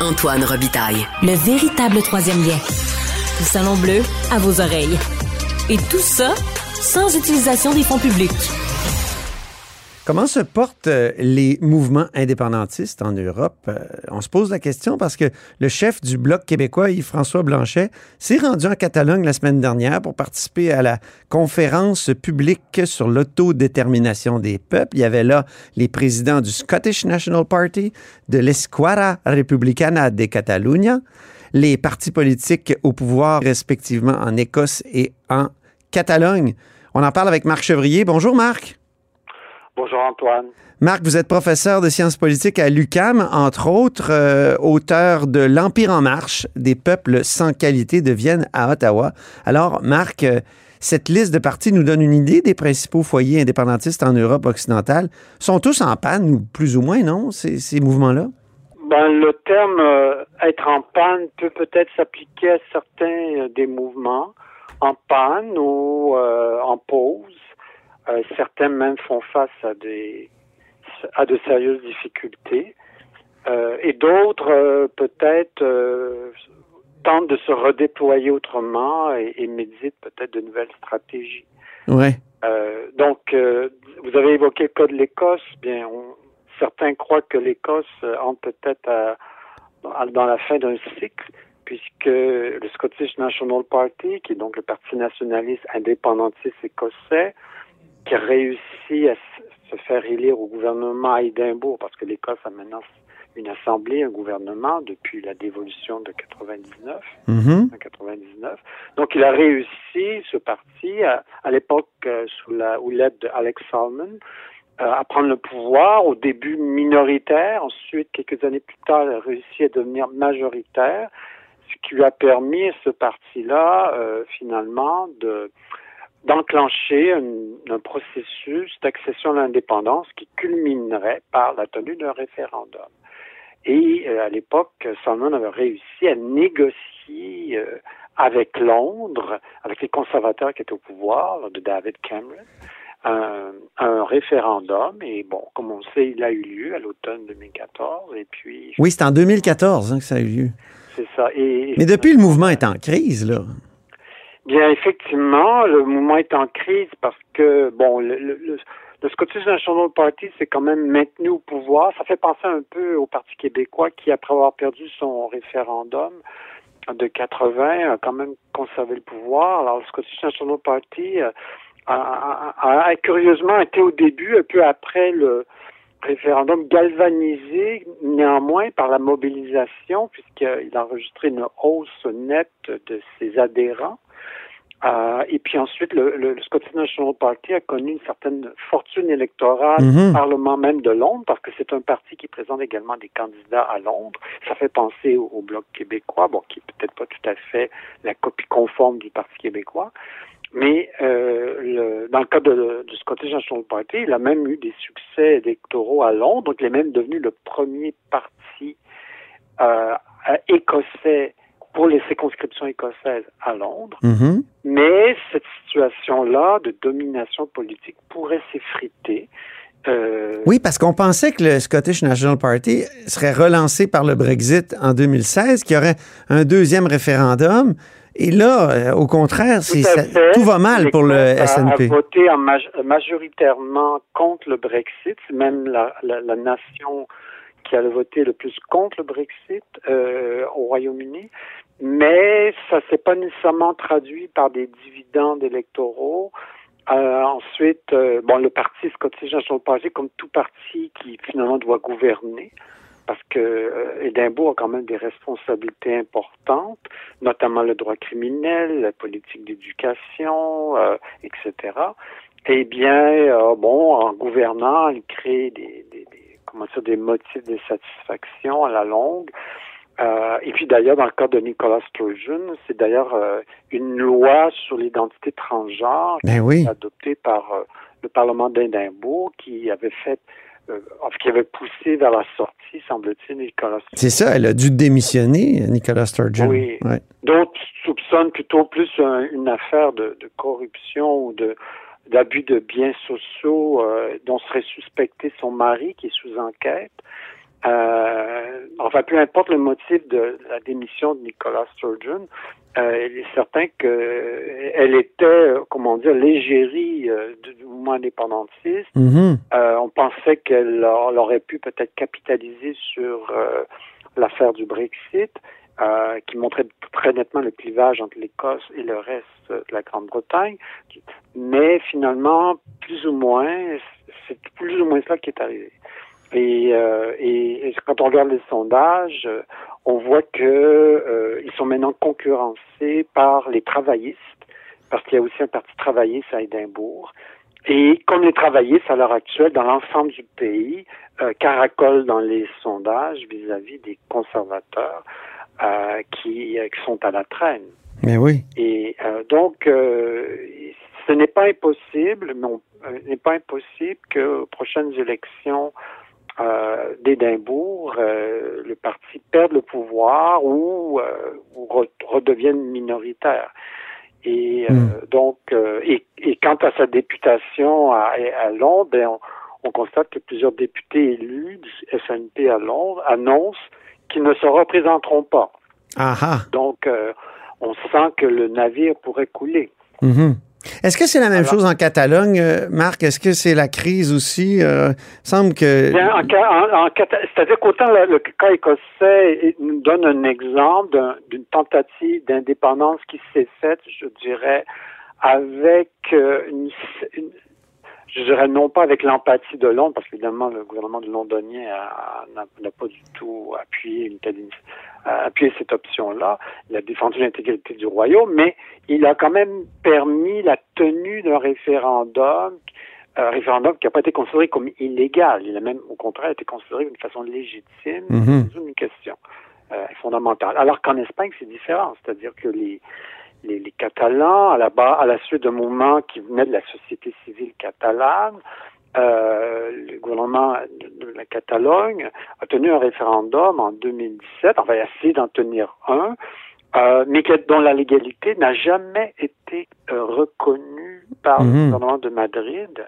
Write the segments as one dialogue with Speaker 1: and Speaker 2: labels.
Speaker 1: Antoine Robitaille.
Speaker 2: Le véritable troisième lien. Le salon bleu à vos oreilles. Et tout ça sans utilisation des fonds publics.
Speaker 3: Comment se portent euh, les mouvements indépendantistes en Europe? Euh, on se pose la question parce que le chef du Bloc québécois, Yves-François Blanchet, s'est rendu en Catalogne la semaine dernière pour participer à la conférence publique sur l'autodétermination des peuples. Il y avait là les présidents du Scottish National Party, de l'Esquadra Republicana de Catalunya, les partis politiques au pouvoir respectivement en Écosse et en Catalogne. On en parle avec Marc Chevrier. Bonjour Marc.
Speaker 4: Bonjour Antoine.
Speaker 3: Marc, vous êtes professeur de sciences politiques à l'UCAM, entre autres, euh, auteur de L'Empire en marche, des peuples sans qualité de Vienne à Ottawa. Alors, Marc, euh, cette liste de partis nous donne une idée des principaux foyers indépendantistes en Europe occidentale. Sont tous en panne, ou plus ou moins, non, ces, ces mouvements-là?
Speaker 4: Ben, le terme euh, être en panne peut peut-être s'appliquer à certains des mouvements en panne ou en pause euh, certains même font face à des à de sérieuses difficultés euh, et d'autres euh, peut-être tentent de se redéployer autrement et, et méditent peut-être de nouvelles stratégies.
Speaker 3: Ouais.
Speaker 4: donc, vous avez évoqué le cas de l'Écosse. Bien, certains croient que l'Écosse entre peut-être dans la fin d'un cycle, puisque le Scottish National Party, qui est donc le parti nationaliste indépendantiste écossais, qui a réussi à se faire élire au gouvernement à Édimbourg, parce que l'Écosse a maintenant une assemblée, un gouvernement depuis la dévolution de 99,
Speaker 3: mm
Speaker 4: 99. Donc, il a réussi, ce parti, à, l'époque euh, sous la houlette de Alex Salmon, euh, à prendre le pouvoir, au début minoritaire, ensuite, quelques années plus tard, il a réussi à devenir majoritaire, ce qui lui a permis, ce parti-là, euh, finalement, de d'enclencher un, processus d'accession à l'indépendance qui culminerait par la tenue d'un référendum. Et euh, à l'époque, Salmon avait réussi à négocier euh, avec Londres, avec les conservateurs qui étaient au pouvoir, de David Cameron, un, un, référendum. Et bon, comme on sait, il a eu lieu à l'automne 2014. Et puis.
Speaker 3: Oui, c'est en 2014 hein, que ça a eu lieu.
Speaker 4: C'est ça. Et,
Speaker 3: Mais depuis, le mouvement est en crise, là.
Speaker 4: Bien, effectivement, le mouvement est en crise parce que, bon, le, le, le Scottish National Party s'est quand même maintenu au pouvoir. Ça fait penser un peu au Parti québécois qui, après avoir perdu son référendum de 80, a quand même conservé le pouvoir. Alors, le Scottish National Party euh, a, a, a, curieusement été au début, un peu après le référendum, galvanisé néanmoins par la mobilisation, puisqu'il a enregistré une hausse nette de ses adhérents. Euh, et puis ensuite, le, le, Scottish National Party a connu une certaine fortune électorale au Parlement même de Londres, parce que c'est un parti qui présente également des candidats à Londres. Ça fait penser au, au Bloc québécois, bon, qui est peut-être pas tout à fait la copie conforme du Parti québécois. Mais euh, le, dans le cas de, du Scottish National Party, il a même eu des succès électoraux à Londres, donc il est même devenu le premier parti euh, écossais pour les circonscriptions écossaises à Londres.
Speaker 3: Mhm.
Speaker 4: Mais cette situation-là de domination politique pourrait s'effriter. Euh,
Speaker 3: Oui, parce qu'on pensait que le Scottish National Party serait relancé par le Brexit en 2016, qu'il y aurait un deuxième référendum. Et là, euh, au contraire,
Speaker 4: tout,
Speaker 3: ça- va mal pour le SNP.
Speaker 4: a voté en maj- majoritairement contre le Brexit. C'est même la, la, la nation qui a voté le plus contre le Brexit euh, au Royaume-Uni. Mais ça s'est pas nécessairement traduit par des dividendes électoraux. Euh, ensuite, euh, bon, le parti Scottish National Party, comme tout parti qui finalement doit gouverner, parce que euh, a quand même des responsabilités importantes, notamment le droit criminel, la politique d'éducation, euh, etc. Eh bien, euh, bon, en gouvernant, il crée des, des, des comment dire, des motifs de satisfaction à la longue. Euh, et puis d'ailleurs, dans le cas de Nicolas Sturgeon, c'est d'ailleurs euh, une loi sur l'identité transgenre
Speaker 3: Ben oui.
Speaker 4: adoptée par euh, le Parlement d'Édimbourg qui avait fait, enfin, qui avait poussé vers la sortie, semble-t-il, Nicolas Sturgeon.
Speaker 3: C'est ça, elle a dû démissionner, Nicolas Sturgeon.
Speaker 4: Oui.
Speaker 3: Ouais.
Speaker 4: D'autres soupçonnent plutôt plus un- une affaire de, de corruption ou de d'abus de biens sociaux dont serait suspecté son mari qui est sous enquête. Euh, enfin, peu importe le motif de la démission de Nicolas Sturgeon, euh, il est certain qu'elle était, comment dire, l'égérie du mouvement indépendantiste.
Speaker 3: Mhm.
Speaker 4: on pensait qu'elle aurait pu peut-être capitaliser sur l'affaire du Brexit. Euh, qui montrait très nettement le clivage entre l'Écosse et le reste de la Grande-Bretagne. Mais finalement, plus ou moins, c'est plus ou moins cela qui est arrivé. Et, euh, et, quand on regarde les sondages, on voit que euh, ils sont maintenant concurrencés par les travaillistes, parce qu'il y a aussi un parti travailliste à Édimbourg. Et comme les travaillistes à l'heure actuelle dans l'ensemble du pays euh, caracolent dans les sondages vis-à-vis des conservateurs, euh, qui, euh, qui, sont à la traîne.
Speaker 3: Mais oui.
Speaker 4: Et euh, donc, euh, ce n'est pas impossible, mais n'est pas impossible qu'aux prochaines élections d'Édimbourg, le parti perde le pouvoir ou, ou redevienne minoritaire. Et hmm. donc, et, et, quant à sa députation à, à Londres, ben, on, on, constate que plusieurs députés élus du SNP à Londres annoncent qui ne se représenteront pas. Donc, euh, on sent que le navire pourrait couler.
Speaker 3: Mhm. Est-ce que c'est la même chose en Catalogne, euh, Marc? Est-ce que c'est la crise aussi? Euh, semble que.
Speaker 4: C'est-à-dire qu'autant le, cas écossais nous donne un exemple d'une tentative d'indépendance qui s'est faite, je dirais, avec une, je dirais non pas avec l'empathie de Londres, parce qu'évidemment, le gouvernement de londonien n'a pas du tout appuyé, une telle, appuyé cette option-là. Il a défendu l'intégrité du royaume, mais il a quand même permis la tenue d'un référendum, un référendum qui n'a pas été considéré comme illégal. Il a même, au contraire, été considéré d'une façon légitime,
Speaker 3: mm
Speaker 4: une question euh, fondamentale. Alors qu'en Espagne, c'est différent, c'est-à-dire que les les, les, Catalans, à la, bas, à la suite d'un mouvement qui venait de la société civile catalane, euh, le gouvernement de, la Catalogne a tenu un référendum en 2017, enfin, il a essayé d'en tenir un, euh, mais dont la légalité n'a jamais été euh, reconnue par le
Speaker 3: mhm.
Speaker 4: gouvernement de Madrid,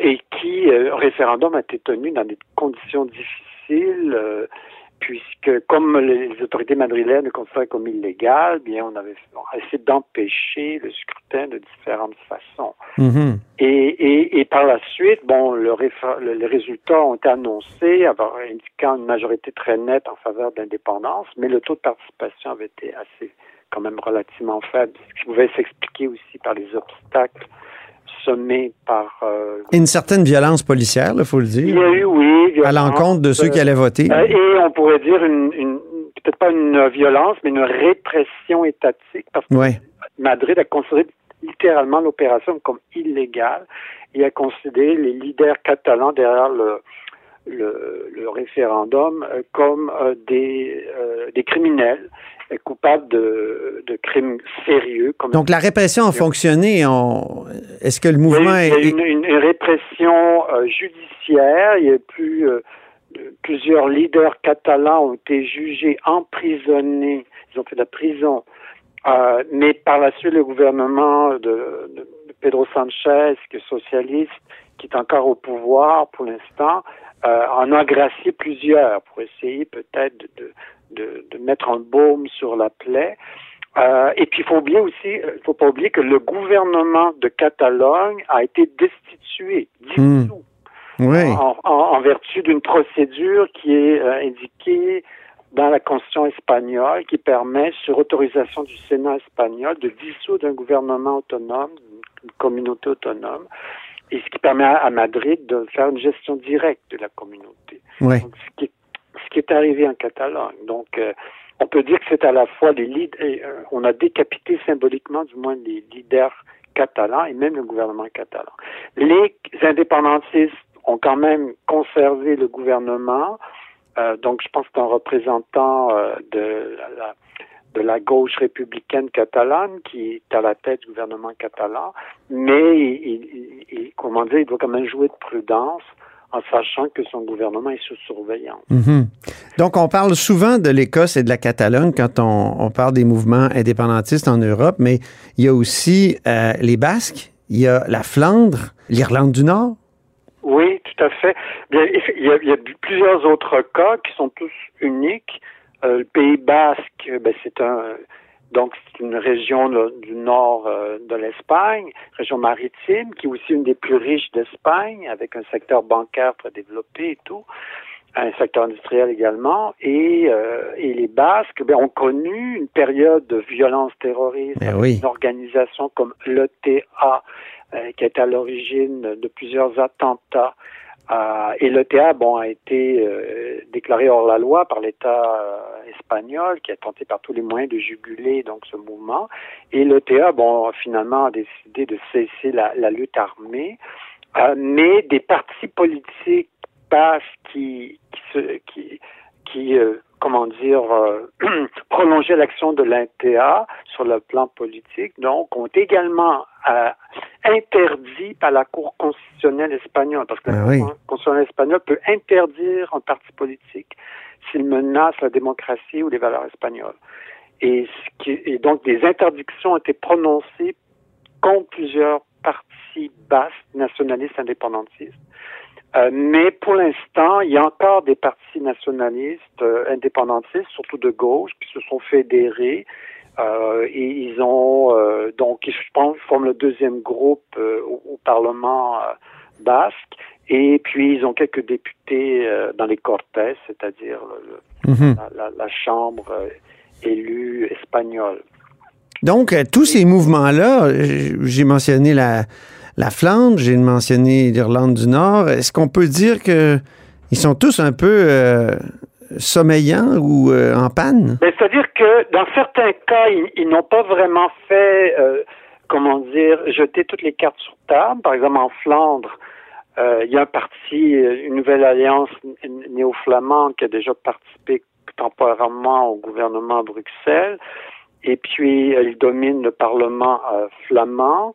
Speaker 4: et qui, référendum a été tenu dans des conditions difficiles, puisque comme les autorités madrilènes le considéraient comme illégal, bien on avait essayé d'empêcher le scrutin de différentes façons.
Speaker 3: Mm-hmm.
Speaker 4: et, et, et, par la suite, bon, le les résultats ont été annoncés, indiquant une majorité très nette en faveur d'indépendance, mais le taux de participation avait été assez, quand même relativement faible, ce qui pouvait s'expliquer aussi par les obstacles sommé par... Euh,
Speaker 3: une certaine violence policière, il faut le dire.
Speaker 4: Il y a eu, oui.
Speaker 3: à l'encontre de ceux qui allaient voter.
Speaker 4: Euh, et on pourrait dire une, une peut-être pas une violence, mais une répression étatique, parce que Madrid a considéré littéralement l'opération comme illégale et a considéré les leaders catalans derrière le, le, le référendum euh, comme euh, des, euh, des criminels coupables de, de crimes sérieux. Comme
Speaker 3: Donc la répression a fonctionné. Est-ce que le mouvement
Speaker 4: il y a eu, une, une, répression judiciaire. Il y a plus plusieurs leaders catalans ont été jugés, emprisonnés. Ils ont fait de la prison. Euh, mais par la suite, le gouvernement de, de Pedro Sanchez, qui est socialiste, qui est encore au pouvoir pour l'instant, euh, en a gracié plusieurs pour essayer peut-être de, de, de, mettre un baume sur la plaie. Euh, et puis il faut oublier aussi, il faut pas oublier que le gouvernement de Catalogne a été destitué, dissous,
Speaker 3: hmm. oui.
Speaker 4: en, en, en, vertu d'une procédure qui est euh, indiquée dans la constitution espagnole, qui permet, sur autorisation du Sénat espagnol, de dissoudre un gouvernement autonome, une communauté autonome, et ce qui permet à, Madrid de faire une gestion directe de la communauté.
Speaker 3: Donc,
Speaker 4: ce, qui est, ce, qui est, arrivé en Catalogne. Donc, euh, on peut dire que c'est à la fois les leaders, euh, on a décapité symboliquement du moins les leaders catalans et même le gouvernement catalan. Les indépendantistes ont quand même conservé le gouvernement. Euh, donc, je pense qu'un représentant euh, de la, de la gauche républicaine catalane qui est à la tête du gouvernement catalan, mais il, il, comment dire, il doit quand même jouer de prudence en sachant que son gouvernement est sous surveillance.
Speaker 3: Mm-hmm. Donc, on parle souvent de l'Écosse et de la Catalogne quand on, on, parle des mouvements indépendantistes en Europe, mais il y a aussi euh, les Basques, il y a la Flandre, l'Irlande du Nord.
Speaker 4: Oui, tout à fait. Il y, a, plusieurs autres cas qui sont tous uniques. Euh, le Pays Basque, ben, c'est un donc c'est une région du nord euh, de l'Espagne, région maritime, qui est aussi une des plus riches d'Espagne, avec un secteur bancaire très développé et tout, un secteur industriel également. Et, euh, et les Basques ben, ont connu une période de violence terroriste,
Speaker 3: eh oui.
Speaker 4: une organisation comme l'ETA, qui est à l'origine de plusieurs attentats euh, et l'ETA bon, a été euh, déclaré hors la loi par l'État euh, espagnol, qui a tenté par tous les moyens de juguler donc ce mouvement. Et l'ETA, bon, finalement, a décidé de cesser la, lutte armée. mais des partis politiques passent qui, qui, qui, qui comment dire, prolonger l'action de l'NTA sur le plan politique, donc ont également euh, interdit par la Cour constitutionnelle espagnole, parce que la
Speaker 3: ah
Speaker 4: Cour constitutionnelle espagnole peut interdire un parti politique s'il menace la démocratie ou les valeurs espagnoles. Et, ce qui, et donc des interdictions ont été prononcées contre plusieurs partis basques, nationalistes, indépendantistes. Euh, mais pour l'instant, il y a encore des partis nationalistes euh, indépendantistes, surtout de gauche, qui se sont fédérés euh, et ils ont donc, je pense, forment le deuxième groupe au, Parlement basque. Et puis, ils ont quelques députés dans les Cortes, c'est-à-dire
Speaker 3: mhm.
Speaker 4: la, la, chambre élue espagnole.
Speaker 3: Donc, tous ces mouvements-là, j'ai mentionné la, la Flandre, j'ai mentionné l'Irlande du Nord. Est-ce qu'on peut dire que ils sont tous un peu euh, sommeillants ou euh, en panne?
Speaker 4: Ben, c'est-à-dire que dans certains cas, ils, n'ont pas vraiment fait, euh, comment dire, jeter toutes les cartes sur table. Par exemple, en Flandre, il y a un parti, une nouvelle alliance néo-flamande qui a déjà participé temporairement au gouvernement à Bruxelles. Et puis, il domine le Parlement flamand.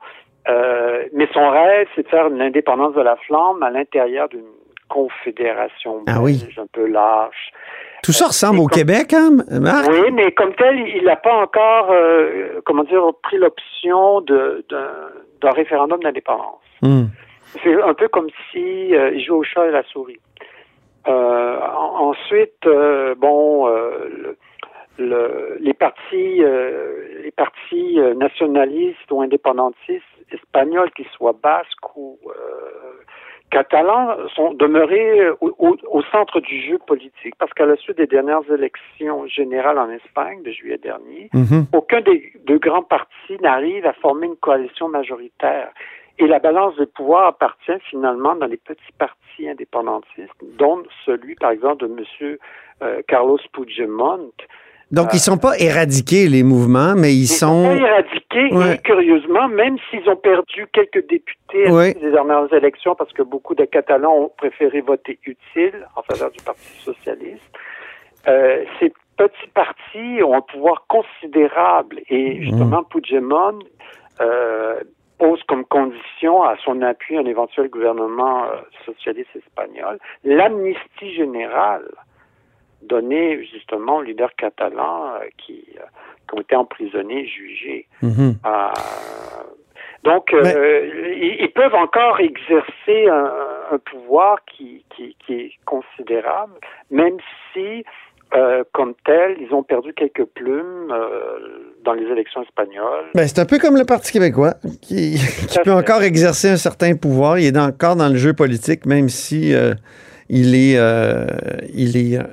Speaker 4: Euh, mais son rêve, c'est de faire une indépendance de la flamme à l'intérieur d'une confédération
Speaker 3: ah
Speaker 4: un peu lâche.
Speaker 3: Tout ça ressemble au Québec, hein, Marc?
Speaker 4: Oui, mais comme tel, il n'a pas encore, euh, comment dire, pris l'option d'un référendum d'indépendance.
Speaker 3: Hmm.
Speaker 4: C'est un peu comme si euh, il jouait au chat et la souris. ensuite, bon, le, le, les partis, les partis nationalistes ou indépendantistes espagnols, qu'ils soient basques ou euh, catalans, sont demeurés au, centre du jeu politique. Parce qu'à la suite des dernières élections générales en Espagne de juillet dernier,
Speaker 3: mhm.
Speaker 4: aucun des deux grands partis n'arrive à former une coalition majoritaire. Et la balance de pouvoir appartient finalement dans les petits partis indépendantistes, dont celui, par exemple, de M. Euh, Carlos Puigdemont,
Speaker 3: donc, ils ne sont pas éradiqués, les mouvements, mais ils, sont...
Speaker 4: sont... pas éradiqués, et curieusement, même s'ils ont perdu quelques députés à des dernières élections, parce que beaucoup de Catalans ont préféré voter utile en faveur du Parti socialiste, euh, ces petits partis ont un pouvoir considérable. Et mmh. justement, Puigdemont euh, pose comme condition à son appui un éventuel gouvernement euh, socialiste espagnol l'amnistie générale donné justement aux leaders catalans euh, qui, euh, qui, ont été emprisonnés, jugés.
Speaker 3: Mhm.
Speaker 4: Euh, donc, ils, peuvent encore exercer un, un pouvoir qui, qui, qui, est considérable, même si, comme tel, ils ont perdu quelques plumes dans les élections espagnoles.
Speaker 3: Ben, c'est un peu comme le Parti québécois, qui, qui peut encore exercer un certain pouvoir. Il est encore dans le jeu politique, même si il est, euh, il est euh,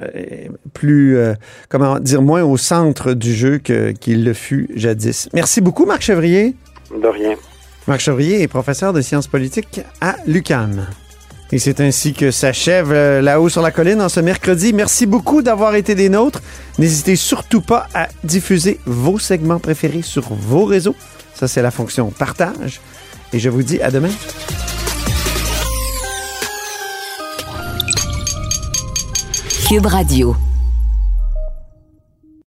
Speaker 3: plus, euh, comment dire, moins au centre du jeu qu'il le fut jadis. Merci beaucoup, Marc Chevrier.
Speaker 4: De rien.
Speaker 3: Marc Chevrier est professeur de sciences politiques à l'UCAM. Et c'est ainsi que s'achève là-haut sur la colline en ce mercredi. Merci beaucoup d'avoir été des nôtres. N'hésitez surtout pas à diffuser vos segments préférés sur vos réseaux. Ça, c'est la fonction partage. Et je vous dis à demain.
Speaker 2: Cube Radio.